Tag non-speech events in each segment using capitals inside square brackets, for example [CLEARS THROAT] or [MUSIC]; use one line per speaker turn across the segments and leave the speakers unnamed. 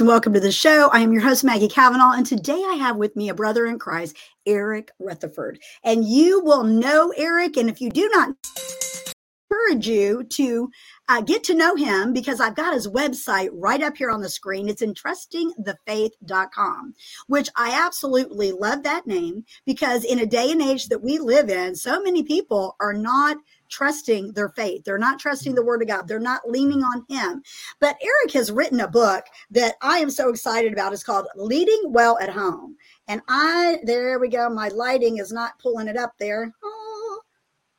And welcome to the show. I am your host, Maggie Cavanaugh, and today I have with me a brother in Christ, Eric Rutherford. And you will know Eric, and if you do not, encourage you to uh, get to know him because I've got his website right up here on the screen. It's entrustingthefaith.com, which I absolutely love that name because in a day and age that we live in, so many people are not trusting their faith. They're not trusting the mm-hmm. word of God. They're not leaning on him. But Eric has written a book that I am so excited about. It's called Leading Well at Home. And I, there we go. My lighting is not pulling it up there. Oh,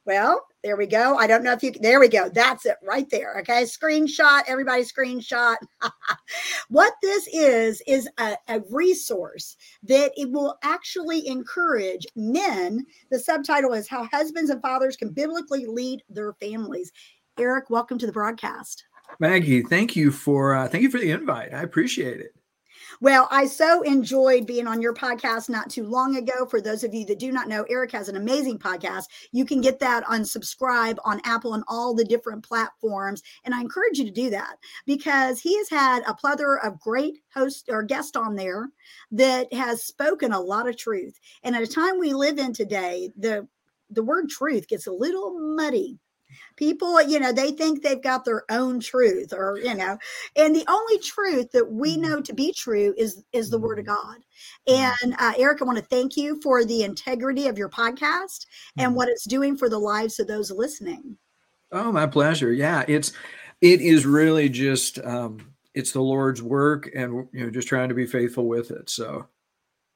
well, there we go. I don't know if you, there we go. That's it right there. Okay. Screenshot, everybody screenshot. [LAUGHS] what this is, is a, a, resource that it will actually encourage men. The subtitle is How Husbands and Fathers Can Biblically Lead Their Families. Eric, welcome to the broadcast.
Maggie, thank you for uh, thank you for the invite. I appreciate it.
Well, I so enjoyed being on your podcast not too long ago. For those of you that do not know, Eric has an amazing podcast. You can get that on subscribe on Apple and all the different platforms. And I encourage you to do that because he has had a plethora of great hosts or guests on there that has spoken a lot of truth. And at a time we live in today, the the word truth gets a little muddy people you know they think they've got their own truth or you know and the only truth that we mm-hmm. know to be true is is the word of mm-hmm. god mm-hmm. and uh, eric i want to thank you for the integrity of your podcast and what it's doing for the lives of those listening
oh my pleasure yeah it's it is really just um it's the lord's work and you know just trying to be faithful with it so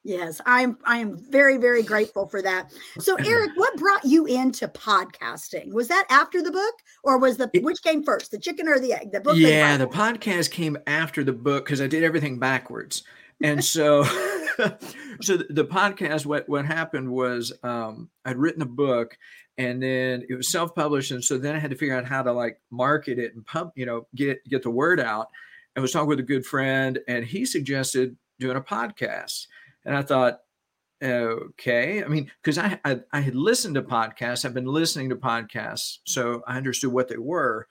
Yes, I'm I am very very grateful for that. So [CLEARS THROAT] Eric, what brought you into podcasting? Was that after the book or was the which came first, the chicken or the egg? The book
Yeah, the podcast came after the book cuz I did everything backwards. And [LAUGHS] so [LAUGHS] so the podcast what what happened was um I'd written a book and then it was self-published and so then I had to figure out how to like market it and pub, you know, get get the word out. I was talking with a good friend and he suggested doing a podcast. And I thought, okay. I mean, because I, I, I had listened to podcasts, I've been listening to podcasts, so I understood what they were.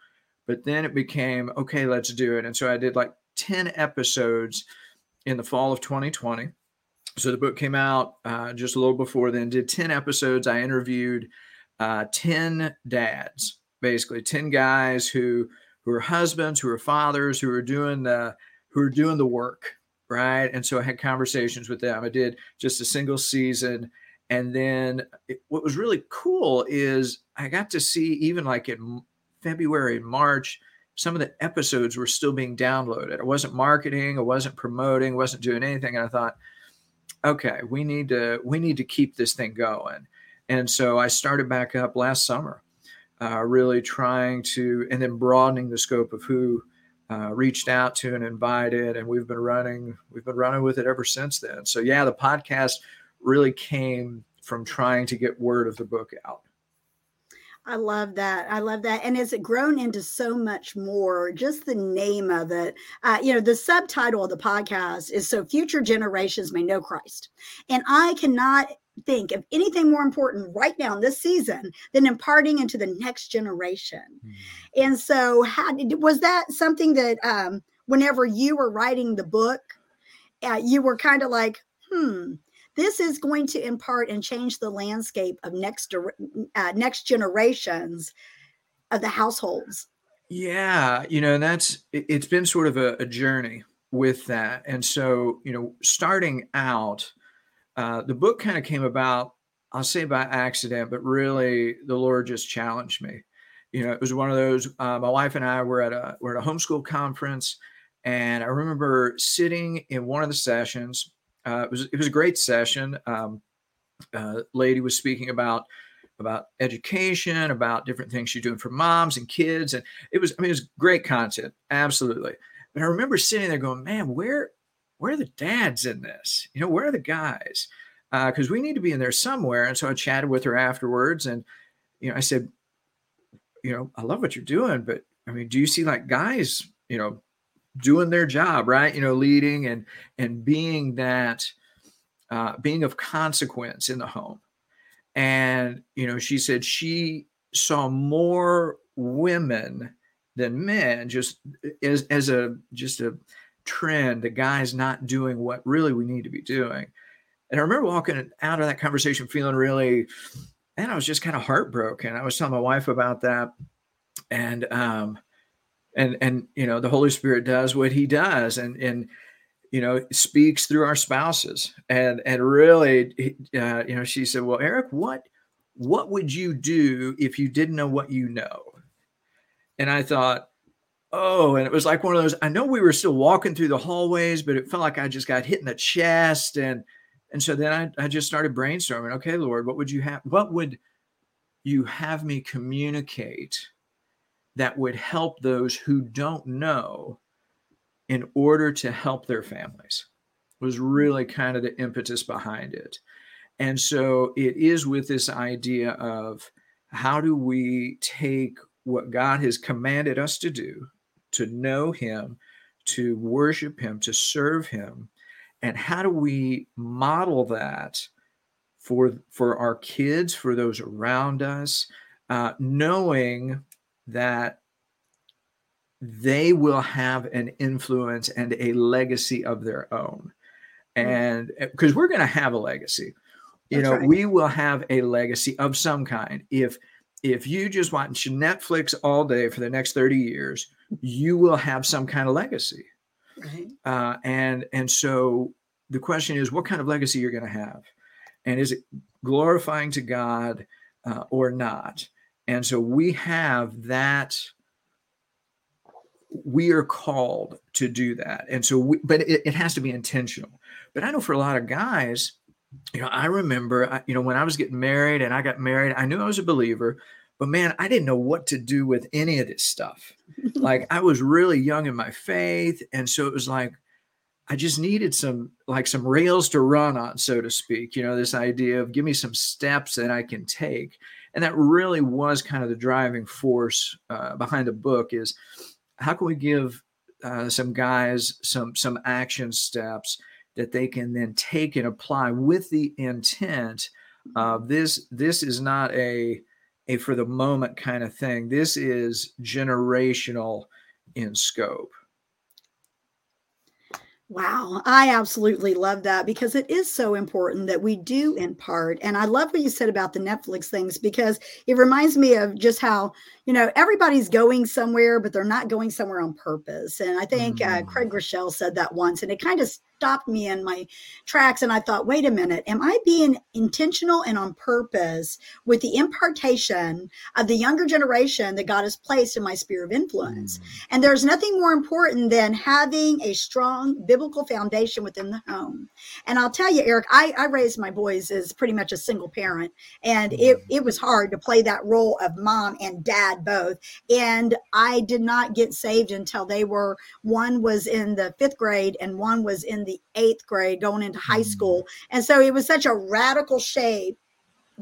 But then it became okay, let's do it. And so I did like ten episodes in the fall of 2020. So the book came out uh, just a little before then. Did ten episodes. I interviewed uh, ten dads, basically ten guys who who are husbands, who are fathers, who are doing the who are doing the work right? And so I had conversations with them. I did just a single season. And then it, what was really cool is I got to see, even like in February March, some of the episodes were still being downloaded. I wasn't marketing, I wasn't promoting, wasn't doing anything. And I thought, okay, we need to we need to keep this thing going. And so I started back up last summer, uh, really trying to, and then broadening the scope of who uh, reached out to and invited, and we've been running we've been running with it ever since then. So yeah, the podcast really came from trying to get word of the book out.
I love that. I love that. And has it grown into so much more? Just the name of it. Uh, you know, the subtitle of the podcast is So Future Generations May Know Christ. And I cannot think of anything more important right now in this season than imparting into the next generation. Mm. And so, how did, was that something that um, whenever you were writing the book, uh, you were kind of like, hmm, this is going to impart and change the landscape of next uh, next generations of the households.
Yeah, you know, that's it, has been sort of a, a journey with that, and so you know, starting out uh, the book kind of came about, I'll say by accident, but really the Lord just challenged me. You know, it was one of those. Uh, my wife and I were at a were at a homeschool conference, and I remember sitting in one of the sessions. Uh, it was it was a great session. Um, lady was speaking about about education, about different things she's doing for moms and kids, and it was I mean it was great content, absolutely. But I remember sitting there going, man, where where are the dads in this? You know, where are the guys? Because uh, we need to be in there somewhere. And so I chatted with her afterwards, and you know, I said, you know, I love what you're doing, but I mean, do you see like guys, you know, doing their job, right? You know, leading and and being that, uh, being of consequence in the home. And you know, she said she saw more women than men, just as as a just a trend, the guy's not doing what really we need to be doing. And I remember walking out of that conversation feeling really, and I was just kind of heartbroken. I was telling my wife about that, and um, and and you know, the Holy Spirit does what He does, and and you know, speaks through our spouses, and and really, uh, you know, she said, "Well, Eric, what what would you do if you didn't know what you know?" And I thought, oh, and it was like one of those. I know we were still walking through the hallways, but it felt like I just got hit in the chest, and and so then I, I just started brainstorming. Okay, Lord, what would you have? What would you have me communicate that would help those who don't know in order to help their families? Was really kind of the impetus behind it. And so it is with this idea of how do we take what God has commanded us to do, to know Him, to worship Him, to serve Him. And how do we model that for, for our kids, for those around us, uh, knowing that they will have an influence and a legacy of their own. Mm. And because eh, we're going to have a legacy, you That's know, right. we will have a legacy of some kind. If if you just watch Netflix all day for the next 30 years, you will have some kind of legacy. Right. Uh, and and so the question is, what kind of legacy you're going to have, and is it glorifying to God uh, or not? And so we have that. We are called to do that, and so, we, but it, it has to be intentional. But I know for a lot of guys, you know, I remember, you know, when I was getting married and I got married, I knew I was a believer, but man, I didn't know what to do with any of this stuff. [LAUGHS] like I was really young in my faith. And so it was like, I just needed some, like some rails to run on, so to speak, you know, this idea of give me some steps that I can take. And that really was kind of the driving force uh, behind the book is how can we give uh, some guys some, some action steps that they can then take and apply with the intent of this this is not a a for the moment kind of thing this is generational in scope
Wow, I absolutely love that because it is so important that we do impart. And I love what you said about the Netflix things because it reminds me of just how, you know, everybody's going somewhere, but they're not going somewhere on purpose. And I think uh, mm. uh, Craig Groeschel said that once, and it kind of stopped me in my tracks and I thought, wait a minute, am I being intentional and on purpose with the impartation of the younger generation that God has placed in my sphere of influence? Mm. And there's nothing more important than having a strong biblical foundation within the home. And I'll tell you, Eric, I, I raised my boys as pretty much a single parent, and mm. it, it was hard to play that role of mom and dad both. And I did not get saved until they were one was in the fifth grade and one was in the the eighth grade going into high mm. school. And so it was such a radical shape,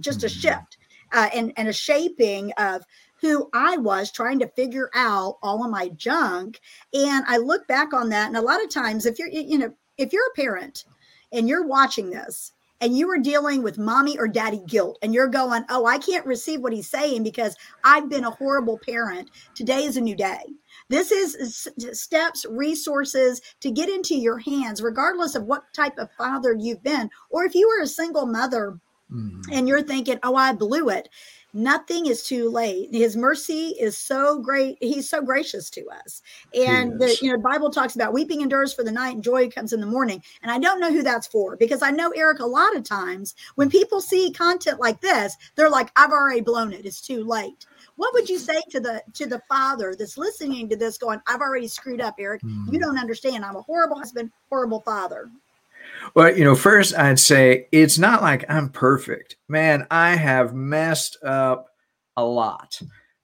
just a mm. shift uh, and, and a shaping of who I was trying to figure out all of my junk. And I look back on that. And a lot of times, if you're, you know, if you're a parent and you're watching this and you are dealing with mommy or daddy guilt and you're going, oh, I can't receive what he's saying because I've been a horrible parent. Today is a new day. This is steps, resources to get into your hands, regardless of what type of father you've been. Or if you were a single mother mm. and you're thinking, oh, I blew it. Nothing is too late. His mercy is so great. He's so gracious to us. And the you know Bible talks about weeping endures for the night and joy comes in the morning. And I don't know who that's for because I know Eric a lot of times when people see content like this, they're like, I've already blown it. It's too late. What would you say to the to the father that's listening to this going, I've already screwed up, Eric. Mm. You don't understand. I'm a horrible husband, horrible father.
Well, you know, first I'd say it's not like I'm perfect. Man, I have messed up a lot.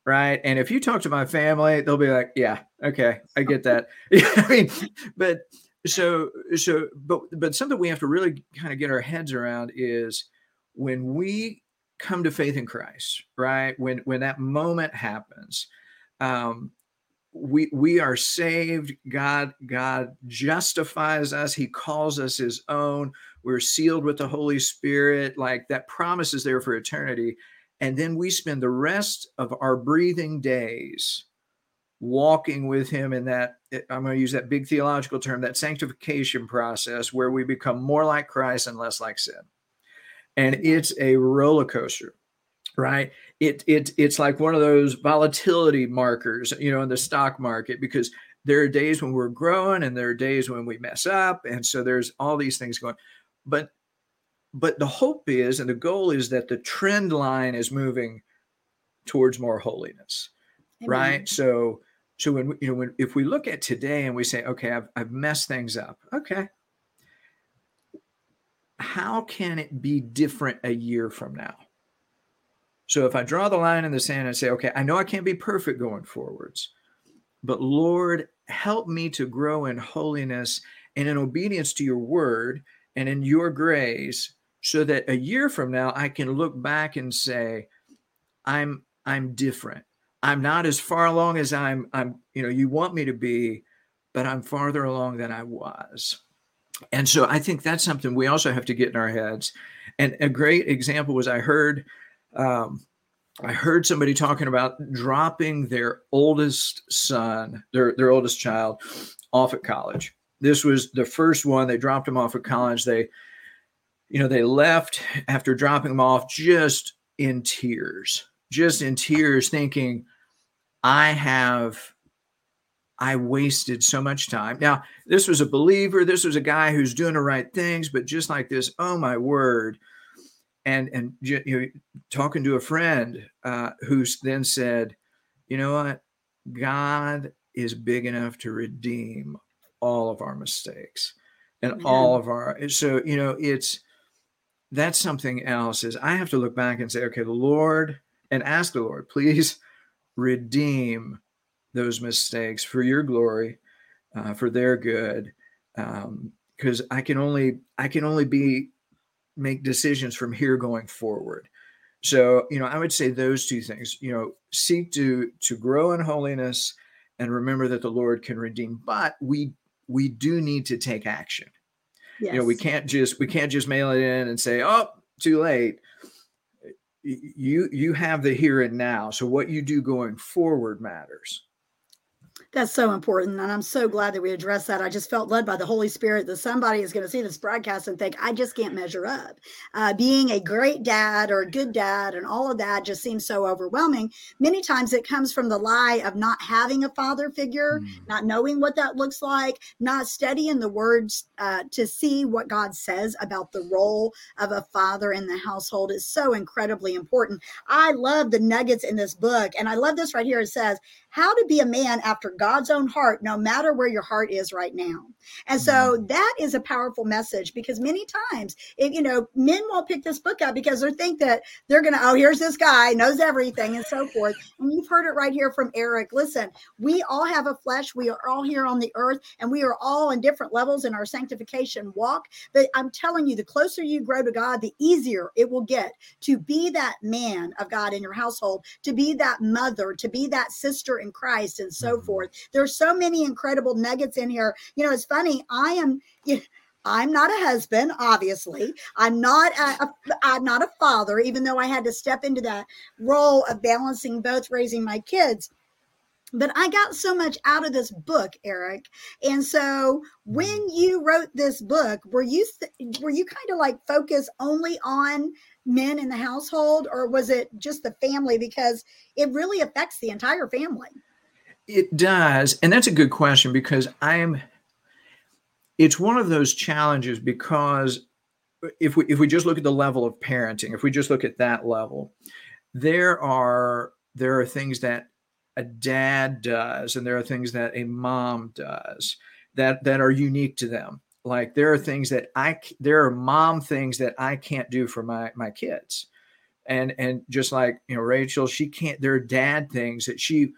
Right. And if you talk to my family, they'll be like, yeah, okay, I get that. [LAUGHS] I mean, but so, so, but, but something we have to really kind of get our heads around is when we come to faith in Christ, right? When when that moment happens, um, we we are saved. God God justifies us. He calls us His own. We're sealed with the Holy Spirit. Like that promise is there for eternity. And then we spend the rest of our breathing days walking with him in that eh, i'm going to use that big theological term that sanctification process where we become more like christ and less like sin and it's a roller coaster right? It, it it's like one of those volatility markers you know in the stock market because there are days when we're growing and there are days when we mess up and so there's all these things going but but the hope is and the goal is that the trend line is moving towards more holiness Amen. right so so when you know when if we look at today and we say okay I've, I've messed things up okay. How can it be different a year from now so if i draw the line in the sand and say okay i know i can't be perfect going forwards but lord help me to grow in holiness and in obedience to your word and in your grace so that a year from now I can look back and say I'm I'm different. I'm not as far along as I'm I'm you know you want me to be but I'm farther along than I was. And so I think that's something we also have to get in our heads. And a great example was I heard um, I heard somebody talking about dropping their oldest son, their, their oldest child, off at college. This was the first one. They dropped him off at college. They, you know, they left after dropping him off just in tears, just in tears, thinking, I have, I wasted so much time. Now, this was a believer. This was a guy who's doing the right things, but just like this, oh my word, and and you know, talking to a friend uh, who then said, you know what, God is big enough to redeem all of our mistakes and Amen. all of our. So you know, it's that's something else. Is I have to look back and say, okay, the Lord, and ask the Lord, please redeem those mistakes for your glory, uh, for their good, because um, I can only I can only be make decisions from here going forward. So, you know, I would say those two things, you know, seek to to grow in holiness and remember that the Lord can redeem, but we we do need to take action. Yes. You know, we can't just we can't just mail it in and say, "Oh, too late." You you have the here and now. So what you do going forward matters.
That's so important. And I'm so glad that we addressed that. I just felt led by the Holy Spirit that somebody is going to see this broadcast and think, I just can't measure up. Uh, being a great dad or a good dad and all of that just seems so overwhelming. Many times it comes from the lie of not having a father figure, mm. not knowing what that looks like, not studying the words uh, to see what God says about the role of a father in the household is so incredibly important. I love the nuggets in this book. And I love this right here. It says, how to be a man after God's own heart, no matter where your heart is right now. And so mm-hmm. that is a powerful message because many times, it, you know, men won't pick this book up because they think that they're going to, oh, here's this guy, knows everything, and so forth. And you've heard it right here from Eric. Listen, we all have a flesh. We are all here on the earth, and we are all in different levels in our sanctification walk. But I'm telling you, the closer you grow to God, the easier it will get to be that man of God in your household, to be that mother, to be that sister in Christ, and so mm-hmm. Forth. There's so many incredible nuggets in here. You know, it's funny. I am. You [LAUGHS] know, I'm not a husband, obviously. I'm not a, a, I'm not a father, even though I had to step into that role of balancing both raising my kids. But I got so much out of this book, Eric. And so when mm-hmm. you wrote this book, were you th- were you kind of like focused only on men in the household or was it just the family because it really affects the entire family?
It does. And that's a good question because I'm it's one of those challenges because if we if we just look at the level of parenting, if we just look at that level, there are there are things that a dad does and there are things that a mom does that that are unique to them. Like there are things that I there are mom things that I can't do for my my kids. And and just like, you know, Rachel, she can't there are dad things that she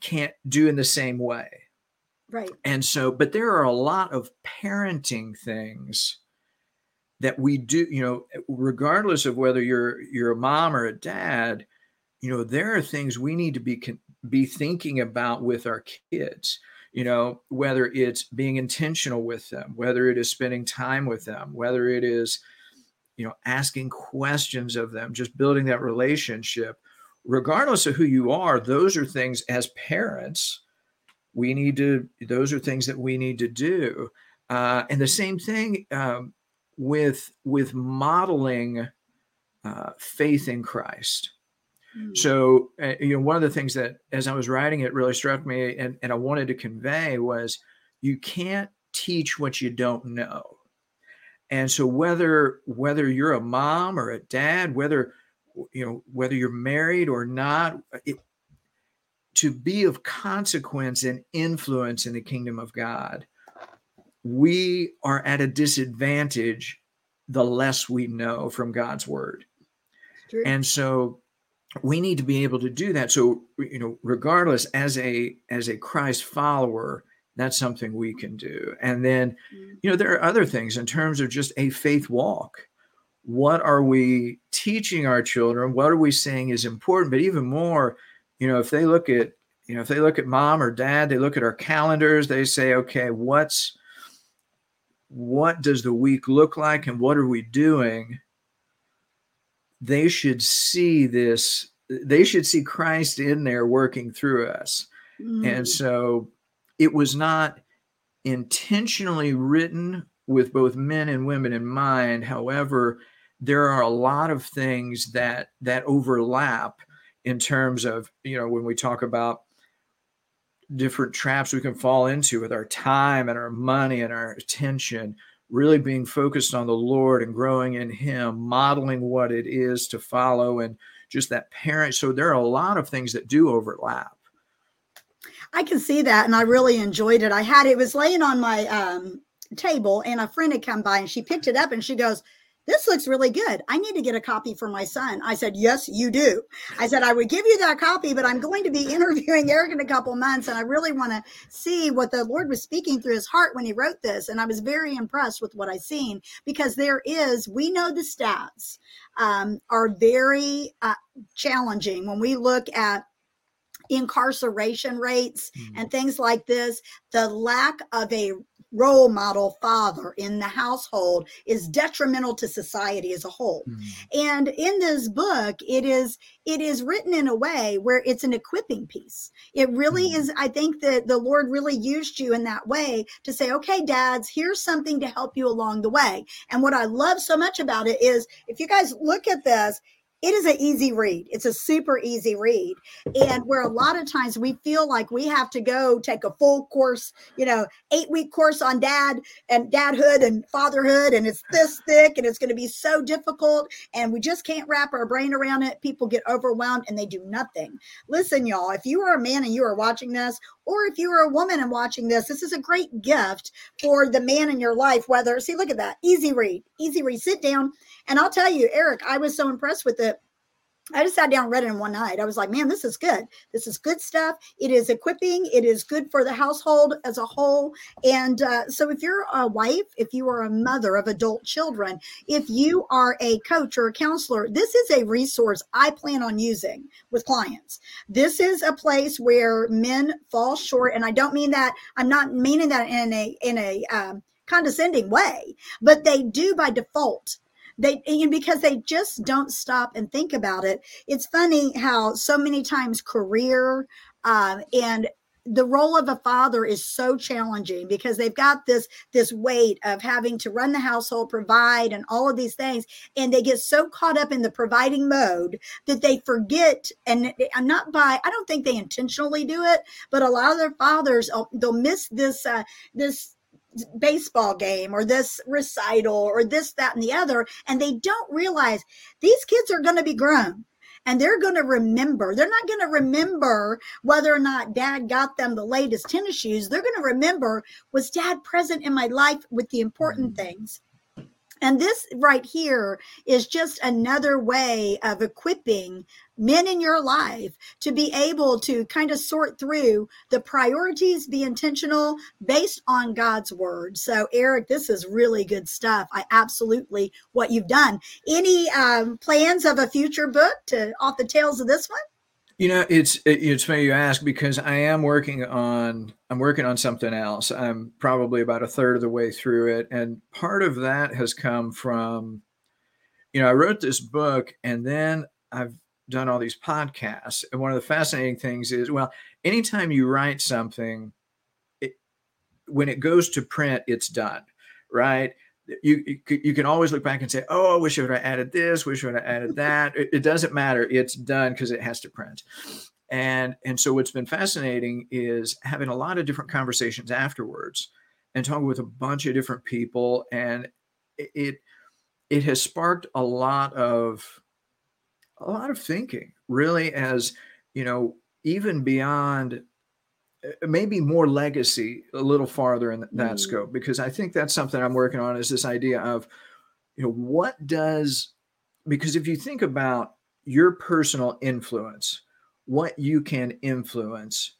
can't do in the same way.
Right.
And so, but there are a lot of parenting things that we do, you know, regardless of whether you're you're a mom or a dad, you know, there are things we need to be be thinking about with our kids. You know, whether it's being intentional with them, whether it is spending time with them, whether it is, you know, asking questions of them, just building that relationship regardless of who you are, those are things as parents we need to. Those are things that we need to do. Uh, and the same thing um, with with modeling uh, faith in Christ. Mm. So, uh, you know, one of the things that, as I was writing it, really struck me, and, and I wanted to convey was, you can't teach what you don't know. And so, whether whether you're a mom or a dad, whether you know whether you're married or not, it, to be of consequence and influence in the kingdom of God, we are at a disadvantage the less we know from God's word. And so we need to be able to do that. So, you know, regardless as a as a Christ follower, that's something we can do. And then, mm. you know, there are other things in terms of just a faith walk. What are we teaching our children? What are we saying is important? But even more, you know, if they look at, you know, if they look at mom or dad, they look at our calendars, they say, okay, what's what does the week look like and what are we doing? They should see this, they should see Christ in there working through us. Mm. And so it was not intentionally written with both men and women in mind. However, there are a lot of things that that overlap in terms of you know when we talk about different traps we can fall into with our time and our money and our attention really being focused on the lord and growing in him modeling what it is to follow and just that parent so there are a lot of things that do overlap
I can see that, and I really enjoyed it. I had it was laying on my um, table, and a friend had come by, and she picked it up, and she goes, "This looks really good. I need to get a copy for my son." I said, "Yes, you do." I said, "I would give you that copy, but I'm going to be [LAUGHS] interviewing Eric in a couple months, and I really want to see what the Lord was speaking through his heart when he wrote this." And I was very impressed with what I seen because there is, we know the stats um, are very uh, challenging when we look at incarceration rates mm. and things like this, the lack of a role model father in the household is detrimental to society as a whole mm. and in this book it is it is written in a way where it's an equipping piece it really mm. is i think that the lord really used you in that way to say okay dads here's something to help you along the way and what i love so much about it is if you guys look at this it is an easy read. It's a super easy read. And where a lot of times we feel like we have to go take a full course, you know, eight week course on dad and dadhood and fatherhood, and it's this thick and it's going to be so difficult. And we just can't wrap our brain around it. People get overwhelmed and they do nothing. Listen, y'all, if you are a man and you are watching this, or if you are a woman and watching this, this is a great gift for the man in your life. Whether, see, look at that easy read, easy read, sit down. And I'll tell you, Eric, I was so impressed with it I just sat down and read it in one night. I was like, man, this is good. This is good stuff. It is equipping. It is good for the household as a whole. And uh, so, if you're a wife, if you are a mother of adult children, if you are a coach or a counselor, this is a resource I plan on using with clients. This is a place where men fall short. And I don't mean that, I'm not meaning that in a, in a, um, condescending way, but they do by default they and because they just don't stop and think about it it's funny how so many times career uh, and the role of a father is so challenging because they've got this this weight of having to run the household provide and all of these things and they get so caught up in the providing mode that they forget and i'm not by i don't think they intentionally do it but a lot of their fathers oh, they'll miss this uh, this baseball game or this recital or this, that, and the other. And they don't realize these kids are going to be grown and they're going to remember. They're not going to remember whether or not dad got them the latest tennis shoes. They're going to remember was dad present in my life with the important mm-hmm. things. And this right here is just another way of equipping men in your life to be able to kind of sort through the priorities, be intentional based on God's word. So, Eric, this is really good stuff. I absolutely what you've done. Any um, plans of a future book to off the tails of this one?
You know, it's it's funny you ask because I am working on I'm working on something else. I'm probably about a third of the way through it, and part of that has come from, you know, I wrote this book, and then I've done all these podcasts. And one of the fascinating things is, well, anytime you write something, it, when it goes to print, it's done, right? You, you, can always look back and say, "Oh, I wish I would have added this. Wish I would have added that." It, it doesn't matter; it's done because it has to print. And and so what's been fascinating is having a lot of different conversations afterwards, and talking with a bunch of different people, and it it has sparked a lot of a lot of thinking really as you know even beyond maybe more legacy a little farther in that mm. scope because i think that's something i'm working on is this idea of you know what does because if you think about your personal influence what you can influence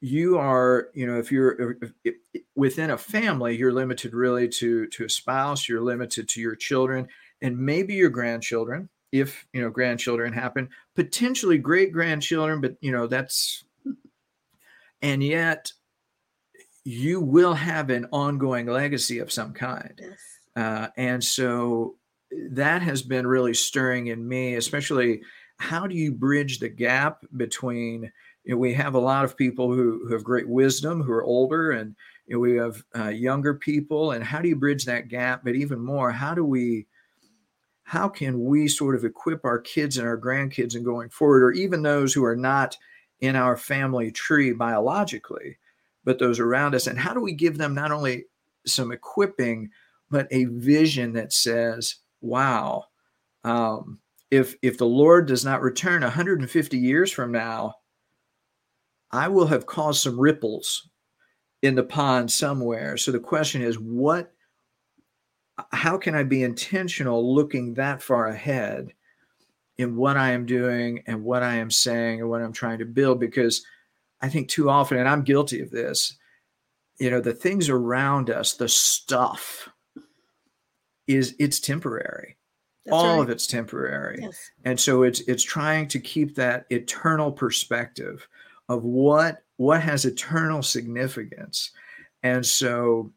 you are you know if you're if, if, within a family you're limited really to to a spouse you're limited to your children and maybe your grandchildren if you know grandchildren happen potentially great grandchildren but you know that's and yet you will have an ongoing legacy of some kind yes. uh, and so that has been really stirring in me especially how do you bridge the gap between you know, we have a lot of people who, who have great wisdom who are older and you know, we have uh, younger people and how do you bridge that gap but even more how do we how can we sort of equip our kids and our grandkids and going forward, or even those who are not in our family tree biologically, but those around us? And how do we give them not only some equipping, but a vision that says, wow, um, if if the Lord does not return 150 years from now, I will have caused some ripples in the pond somewhere. So the question is, what how can I be intentional looking that far ahead in what I am doing and what I am saying and what I'm trying to build? Because I think too often, and I'm guilty of this, you know, the things around us, the stuff is it's temporary. That's All right. of it's temporary. Yes. And so it's it's trying to keep that eternal perspective of what what has eternal significance. And so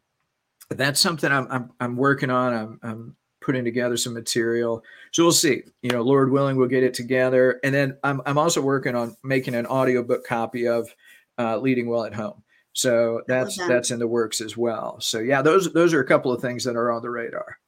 that's something I'm, I'm, I'm working on. I'm, I'm putting together some material. So we'll see. You know, Lord willing, we'll get it together. And then I'm, I'm also working on making an audiobook copy of uh, Leading Well at Home. So that's that. that's in the works as well. So yeah, those those are a couple of things that are on the radar.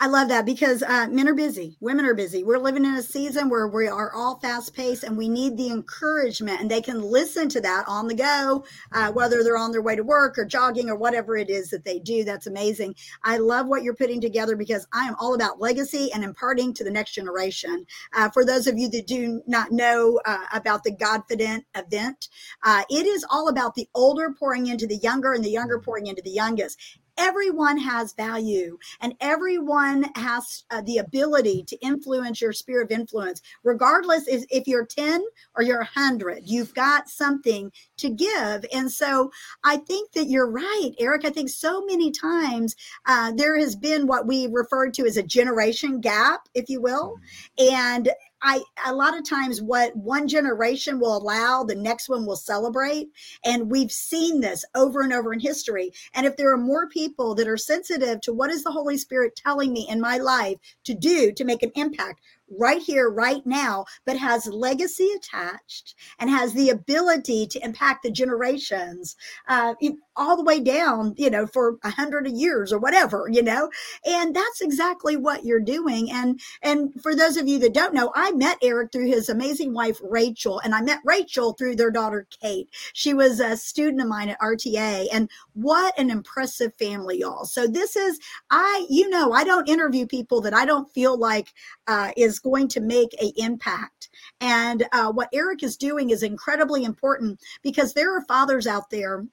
I love that because uh, men are busy, women are busy. We're living in a season where we are all fast paced and we need the encouragement, and they can listen to that on the go, uh, whether they're on their way to work or jogging or whatever it is that they do. That's amazing. I love what you're putting together because I am all about legacy and imparting to the next generation. Uh, for those of you that do not know uh, about the Godfident event, uh, it is all about the older pouring into the younger and the younger pouring into the youngest everyone has value and everyone has uh, the ability to influence your sphere of influence. Regardless if you're 10 or you're 100 you've got something to give. And so i think that you're right eric. I think so many times uh, there has been what we referred to as a generation gap if you will. Mm-hmm. and I a lot of times what one generation will allow, the next one will celebrate. And we've seen this over and over in history. And if there are more people that are sensitive to what is the Holy Spirit telling me in my life to do to make an impact, right here, right now, but has legacy attached and has the ability to impact the generations uh, all the way down, you know, for a hundred years or whatever, you know. And that's exactly what you're doing. And and for those of you that don't know, I met Eric through his amazing wife Rachel, and I met Rachel through their daughter Kate. She was a student of mine at RTA, and what an impressive family, y'all. So this is I, you know, I don't interview people that I don't feel like uh, is going to make a impact. And uh, what Eric is doing is incredibly important because there are fathers out there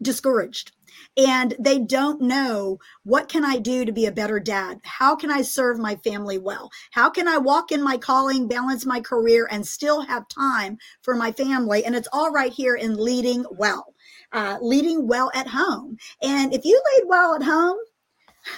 discouraged and they don't know what can i do to be a better dad? How can i serve my family well? How can i walk in my calling balance my career and still have time for my family? And it's all right here in leading well uh, leading well at home. And if you lead well at home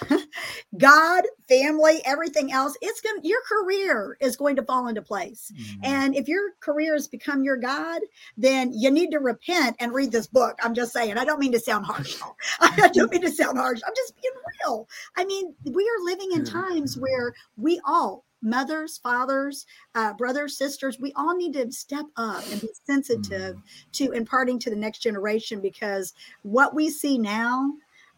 [LAUGHS] God, family, everything else, it's going your career is going to fall into place. Mm-hmm. And if your career has become your God, then you need to repent and read this book. I'm just saying, I don't mean to sound harsh. [LAUGHS] I don't mean to sound harsh. I'm just being real. I mean, we are living in times where we all mothers, fathers, uh, brothers, sisters, we all need to step up and be sensitive mm. to imparting to the next generation because what we see now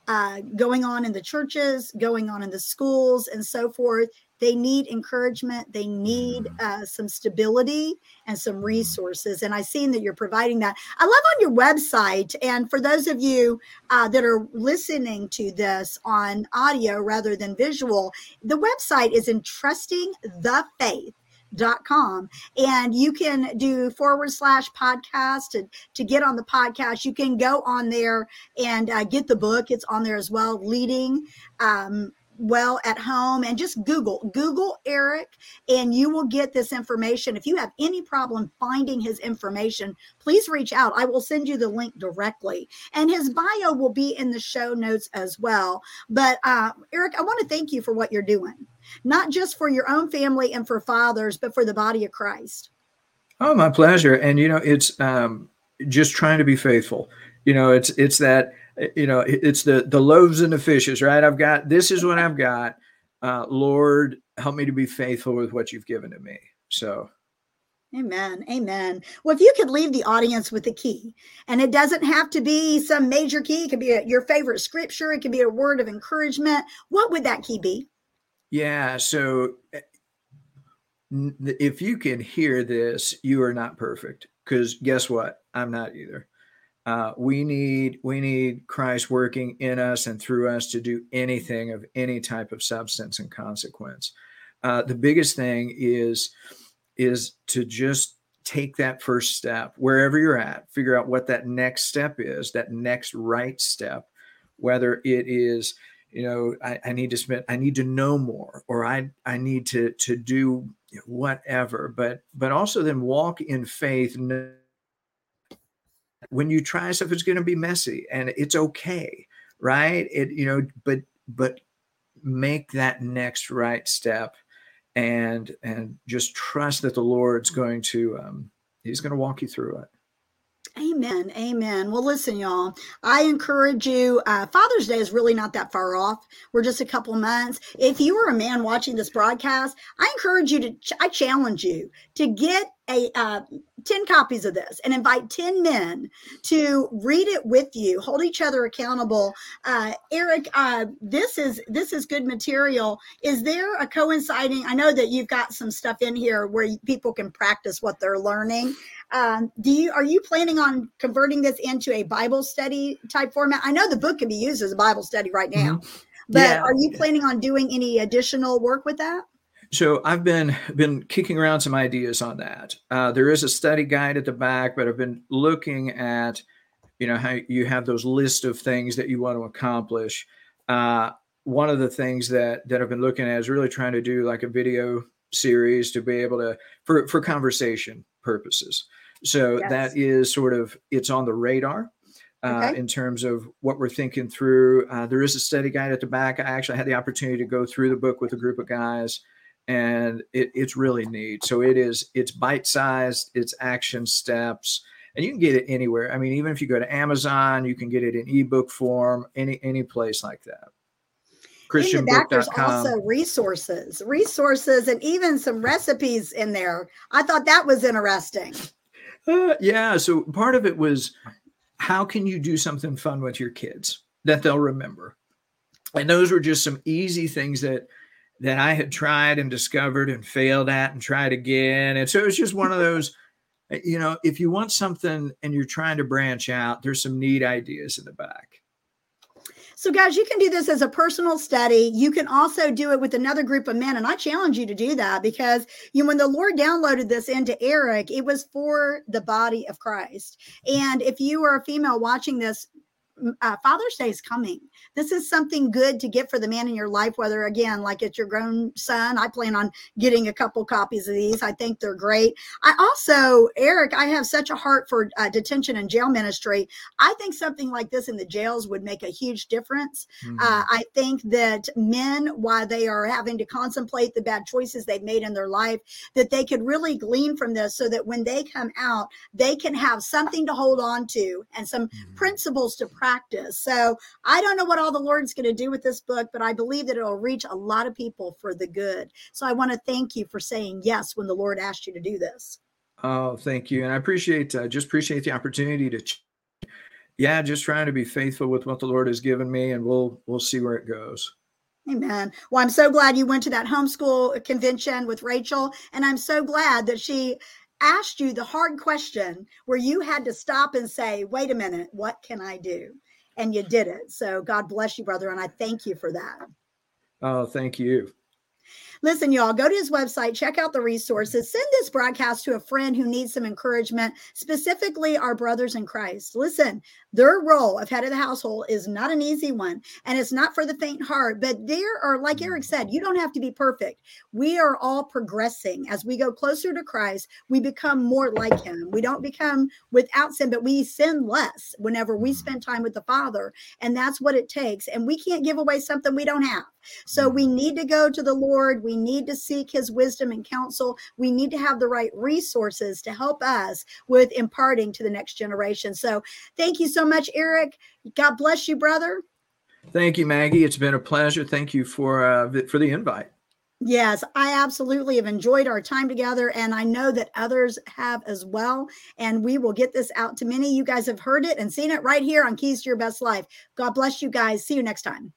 uh, going on in the churches, going on in the schools, and so forth. They need encouragement. They need mm. uh, some stability and some mm. resources. And I've seen that you're providing that. I love on your website. And for those of you uh, that are listening to this on audio rather than visual, the website is entrusting the faith dot com. And you can do forward slash podcast to, to get on the podcast. You can go on there and uh, get the book. It's on there as well leading um, well at home. And just google google eric and you will get this information. If you have any problem finding his information please reach out. I will send you the link directly. And his bio will be in the show notes as well. But uh, eric i want to thank you for what you're doing not just for your own family and for fathers, but for the body of Christ.
Oh, my pleasure. And, you know, it's um, just trying to be faithful. You know, it's, it's that, you know, it's the, the loaves and the fishes, right? I've got, this is what I've got. Uh, Lord, help me to be faithful with what you've given to me. So,
Amen. Amen. Well, if you could leave the audience with a key, and it doesn't have to be some major key, it could be a, your favorite scripture, it could be a word of encouragement. What would that key be?
Yeah. So eh, if you can hear this, you are not perfect. Because guess what? I'm not either. Uh, we need we need Christ working in us and through us to do anything of any type of substance and consequence. Uh, the biggest thing is is to just take that first step wherever you're at. Figure out what that next step is. That next right step, whether it is you know I, I, need to spend i need to know more or i i need to to do whatever. But but also then walk in faith when you try stuff it's going to be messy and it's okay right? It you know but but make that next right step and and just trust that the lord's going to um he's going to walk you through it
Amen. Amen. Well, listen, y'all, I encourage you. Uh, Father's Day is really not that far off. We're just a couple months. If you are a man watching this broadcast, I encourage you to, I challenge you to get a uh, 10 copies of this and invite 10 men to read it with you hold each other accountable. Uh, eric uh, this is this is good material. Is there a coinciding i know that you've got some stuff in here where people can practice what they're learning. Um, do you are you planning on converting this into a bible study type format? I know the book can be used as a bible study right now mm-hmm. but yeah. are you planning on doing any additional work with that
so I've been been kicking around some ideas on that. Uh, there is a study guide at the back, but I've been looking at, you know, how you have those list of things that you want to accomplish. Uh, one of the things that that I've been looking at is really trying to do like a video series to be able to for for conversation purposes. So yes. that is sort of it's on the radar. Uh, okay. in terms of what we're thinking through. Uh, there is a study guide at the back. I actually had the opportunity to go through the book with a group of guys and it, it's really neat. So it is it's bite sized, it's action steps, and you can get it anywhere. I mean, even if you go to Amazon, you can get it in ebook form, any any place like that.
Christian in the back, there's also resources, resources, and even some recipes in there. I thought that was interesting.
Uh, yeah. So part of it was how can you do something fun with your kids that they'll remember? And those were just some easy things that that I had tried and discovered and failed at and tried again. And so it was just one of those, eh, you know, if you want something and you're trying to branch out, there's some neat ideas in the back.
So, guys, you can do this as a personal study. You can also do it with another group of men. And I challenge you to do that because you know, when the Lord downloaded this into Eric, it was for the body of Christ. And if you are a female watching this, uh, Father's Day is coming. This is something good to get for the man in your life, whether again, like it's your grown son. I plan on getting a couple copies of these. I think they're great. I also, Eric, I have such a heart for uh, detention and jail ministry. I think something like this in the jails would make a huge difference. Mm-hmm. Uh, I think that men, while they are having to contemplate the bad choices they've made in their life, that they could really glean from this so that when they come out, they can have something to hold on to and some mm-hmm. principles to practice. So I don't know what all the Lord's going to do with this book, but I believe that it'll reach a lot of people for the good. So I want to thank you for saying yes when the Lord asked you to do this.
Oh, thank you. And I appreciate, uh, just appreciate the opportunity to, ch- yeah, just trying to be faithful with what the Lord has given me and we'll, we'll see where it goes.
Amen. Well, I'm so glad you went to that homeschool convention with Rachel. And I'm so glad that she asked you the hard question where you had to stop and say, wait a minute, what can I do? And you did it. So God bless you, brother. And I thank you for that.
Oh, thank you.
Listen, y'all, go to his website, check out the resources, send this broadcast to a friend who needs some encouragement, specifically our brothers in Christ. Listen, their role of head of the household is not an easy one, and it's not for the faint heart. But there are, like Eric said, you don't have to be perfect. We are all progressing as we go closer to Christ. We become more like Him. We don't become without sin, but we sin less whenever we spend time with the Father, and that's what it takes. And we can't give away something we don't have. So we need to go to the Lord. We need to seek His wisdom and counsel. We need to have the right resources to help us with imparting to the next generation. So thank you so so much, Eric. God bless you, brother.
Thank you, Maggie. It's been a pleasure. Thank you for uh, for the invite.
Yes, I absolutely have enjoyed our time together, and I know that others have as well. And we will get this out to many. You guys have heard it and seen it right here on Keys to Your Best Life. God bless you guys. See you next time.